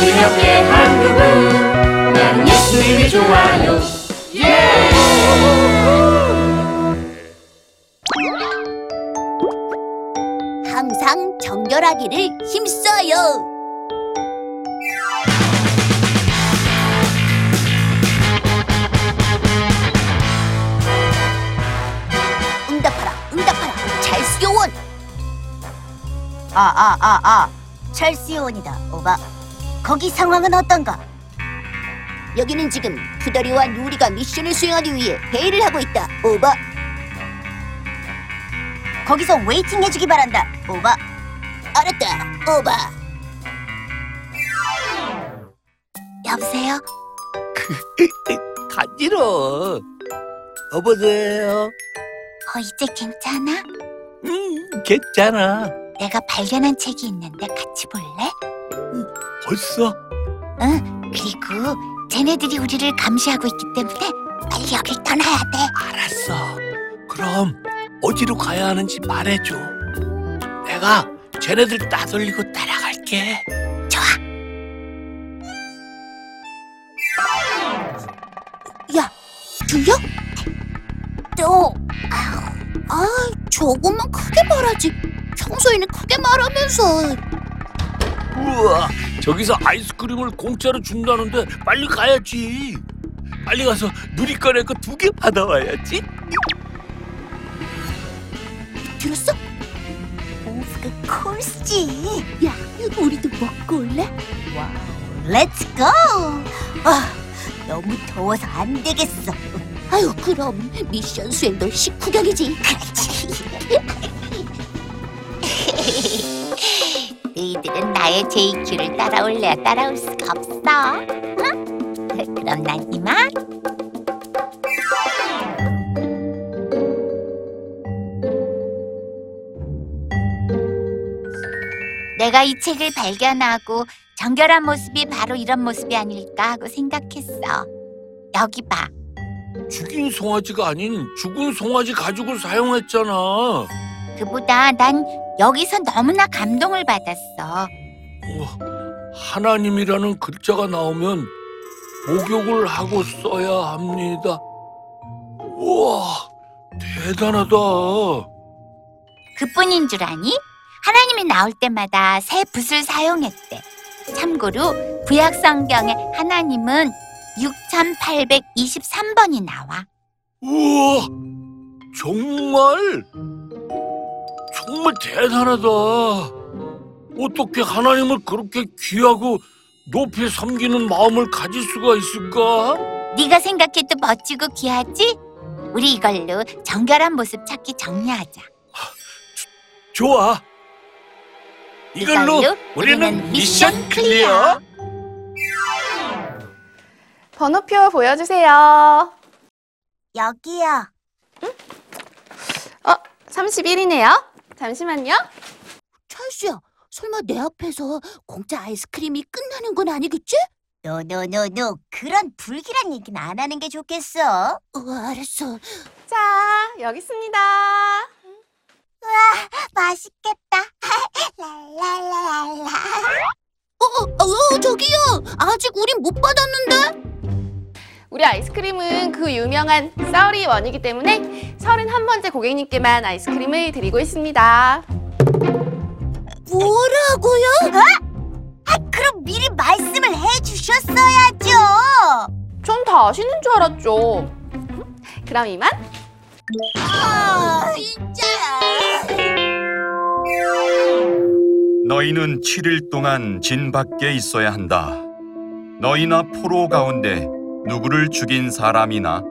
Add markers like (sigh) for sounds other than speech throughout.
기억해 한국은 나는 예수님이 좋아요 예! 항상 정결하기를 힘써요. 응답하라, 응답하라, 찰스 요원. 아, 아, 아, 아, 찰스 요원이다, 오바. 거기 상황은 어떤가? 여기는 지금 푸다리와 누리가 미션을 수행하기 위해 회의를 하고 있다, 오바. 거기서 waiting 해주기 바란다, 오바. 알았다, 오바. 여보세요? (laughs) 간지러. 여보세요. 어, 이제 괜찮아? 음, 괜찮아. 내가 발견한 책이 있는데 같이 볼래? 벌써? 응, 그리고 쟤네들이 우리를 감시하고 있기 때문에 빨리 여길 떠나야 돼. 알았어. 그럼 어디로 가야 하는지 말해줘. 내가 쟤네들 따돌리고 따라갈게. 좋아. 야, 들려? 또, 아우, 아, 조금만 크게 말하지. 평소에는 크게 말하면서. 우와, 저기서 아이스크림을 공짜로 준다는데 빨리 가야지. 빨리 가서 누리꺼내 거두 개 받아와야지. 들었어? 오브가 콜스지. 야, 우리도 먹고 올래? Wow, let's go! 아, 너무 더워서 안 되겠어. 아유, 그럼 미션 수행도 식후경이지. 그렇지. (laughs) 너희들은 나의 JQ를 따라올래야 따라올 수가 없어. 응? (laughs) 그럼 난 이만. 내가 이 책을 발견하고 정결한 모습이 바로 이런 모습이 아닐까 하고 생각했어. 여기 봐. 죽인 송아지가 아닌 죽은 송아지 가죽을 사용했잖아. 그보다 난 여기서 너무나 감동을 받았어. 우와, 하나님이라는 글자가 나오면 목욕을 하고 써야 합니다. 우와, 대단하다. 그뿐인 줄 아니? 하나님이 나올 때마다 새 붓을 사용했대. 참고로 구약 성경에 하나님은 6823번이 나와. 우와, 정말? 정말 대단하다. 어떻게 하나님을 그렇게 귀하고 높이 섬기는 마음을 가질 수가 있을까? 네가 생각해도 멋지고 귀하지? 우리 이걸로 정결한 모습 찾기 정리하자. 좋아. 이걸로 우리는 미션 클리어. 번호표 보여주세요. 여기요. 어, 31이네요. 잠시만요. 찰수야, 설마 내 앞에서 공짜 아이스크림이 끝나는 건 아니겠지? 노노노노, 그런 불길한 얘기는 안 하는 게 좋겠어. 어, 알았어. 자, 여기 있습니다. 맛있겠다. (laughs) 랄랄랄라. 어, 어, 어, 저기요. 아직 우린 못 받았는데. 우리 아이스크림은 그 유명한 썰이 원이기 때문에 31번째 고객님께만 아이스크림을 드리고 있습니다. 뭐라고요? 아, 그럼 미리 말씀을 해주셨어야죠. 전 다 아시는 줄 알았죠. 그럼 이만. 아, 진짜. 너희는 7일 동안 진 밖에 있어야 한다. 너희나 포로 가운데 누구를 죽인 사람이나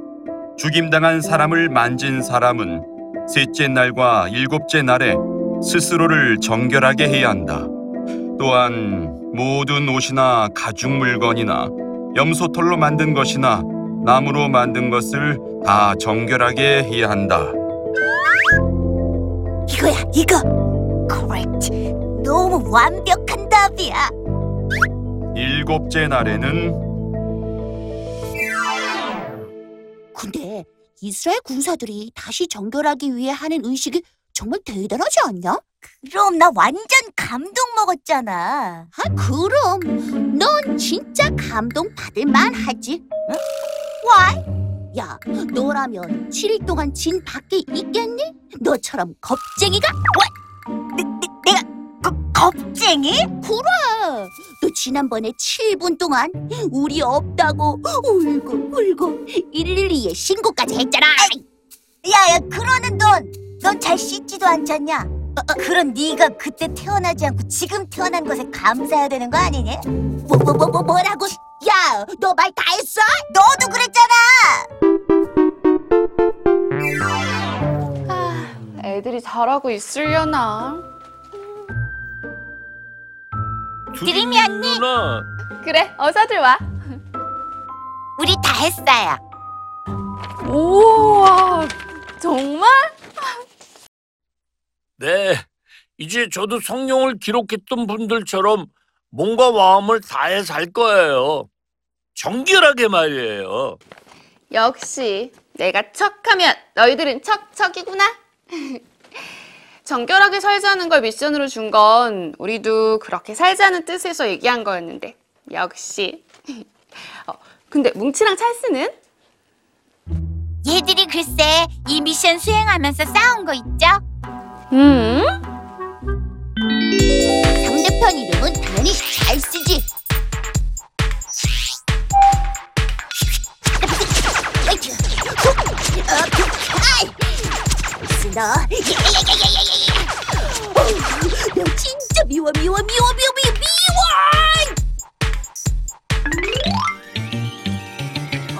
죽임당한 사람을 만진 사람은 셋째 날과 일곱째 날에 스스로를 정결하게 해야 한다. 또한 모든 옷이나 가죽 물건이나 염소털로 만든 것이나 나무로 만든 것을 다 정결하게 해야 한다. 이거야, 이거. Correct. 너무 완벽한 답이야. 일곱째 날에는 이스라엘 군사들이 다시 정결하기 위해 하는 의식이 정말 대단하지 않냐? 그럼 나 완전 감동 먹었잖아. 아, 그럼 넌 진짜 감동 받을 만하지. 응? Why? 야, 너라면 7일 동안 진 밖에 있겠니? 너처럼 겁쟁이가? 왜? 내, 내, 내가 거, 겁쟁이? 그래. 너 지난번에 7분 동안 우리 없다고 울고 울고 112에 신고까지 했잖아. 야야 그러는 넌 넌 잘 씻지도 않잖냐? 어, 그럼 네가 그때 태어나지 않고 지금 태어난 것에 감사해야 되는 거 아니니? 뭐 뭐 뭐 뭐 뭐, 라고 야, 너 말 다 했어? 너도 그랬잖아. 아, 애들이 잘하고 있으려나? 드림이 언니. 누나. 그래, 어서들 와. 우리 다 했어요. 우와, 정말? 네. 이제 저도 성령을 기록했던 분들처럼 몸과 마음을 다해 살 거예요. 정결하게 말이에요. 역시 내가 척하면 너희들은 척척이구나. (laughs) 정결하게 살자는 걸 미션으로 준 건 우리도 그렇게 살자는 뜻에서 얘기한 거였는데 역시. 어, 근데 뭉치랑 찰스는? 얘들이 글쎄 이 미션 수행하면서 싸운 거 있죠? 음? 상대편 이름은 당연히 잘 쓰지. 너, 너 진짜 미워 미워 미워 미워 미워 미워!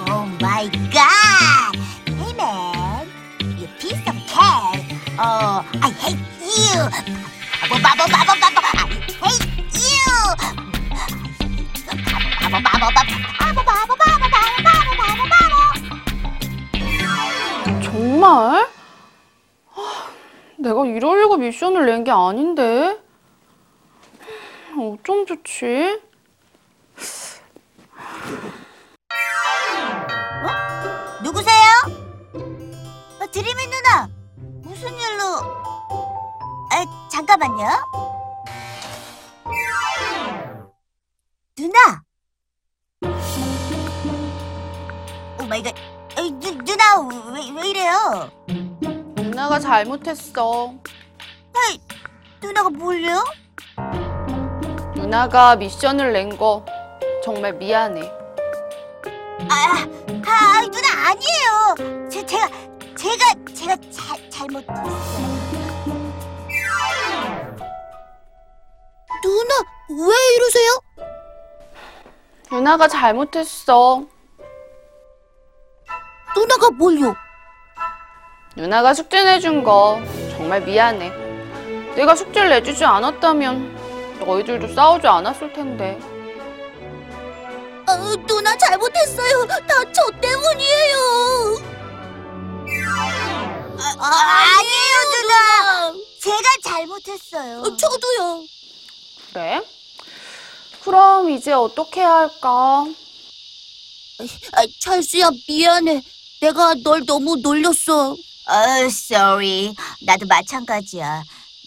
Oh my god! Hey man, you piece of cake. Oh, I hate you. 바보 바보 바보 바보 I hate you 바보 바보 바보 바보 바보 바보? 아, 내가 이러려고 미션을 낸 게 아닌데. 어쩜 좋지? 누구세요? 어, 드리미 누나 무슨 일로 아 잠깐만요 누나 Oh my god 어, 누, 누나 왜, 왜 이래요? 누나가 잘못했어. 아이, 누나가 뭘요? 누나가 미션을 낸 거 정말 미안해. 아, 아, 누나 아니에요. 제, 제가 제가 제가 잘 잘못했어요. 누나 왜 이러세요? 누나가 잘못했어. 누나가 뭘요? 누나가 숙제 내준 거 정말 미안해. 내가 숙제를 내주지 않았다면 너희들도 싸우지 않았을 텐데. 아, 누나 잘못했어요. 다 저 때문이에요. 아, 아니에요, 누나. 제가 잘못했어요. 저도요. 그래? 그럼 이제 어떻게 해야 할까? 아, 찰수야 미안해. 내가 널 너무 놀렸어. 어, sorry. 나도 마찬가지야.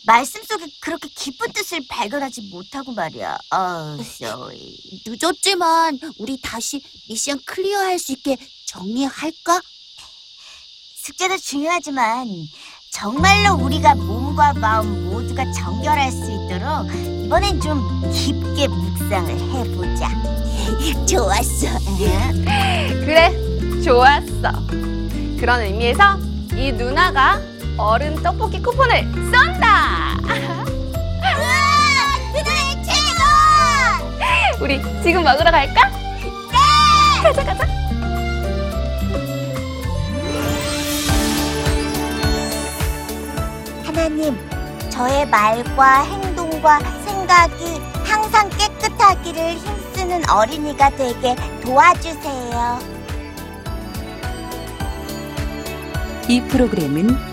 말씀 속에 그렇게 깊은 뜻을 발견하지 못하고 말이야. 어, sorry. 늦었지만 우리 다시 미션 클리어할 수 있게 정리할까? 숙제도 중요하지만 정말로 우리가 몸과 마음 모두가 정결할 수 있도록 이번엔 좀 깊게 묵상을 해보자. (laughs) 좋았어. 그래, 좋았어. 그런 의미에서 이 누나가 얼음 떡볶이 쿠폰을 쏜다! 누나의 (laughs) 최고! 우리 지금 먹으러 갈까? 네! 가자, 가자. 하나님, 저의 말과 행동과 생각이 항상 깨끗하기를 힘쓰는 어린이가 되게 도와주세요. 이 프로그램은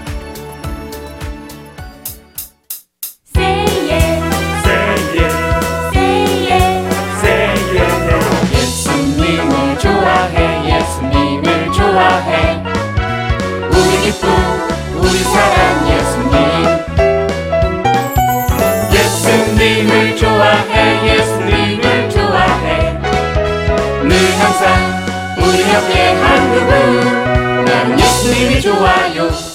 예수님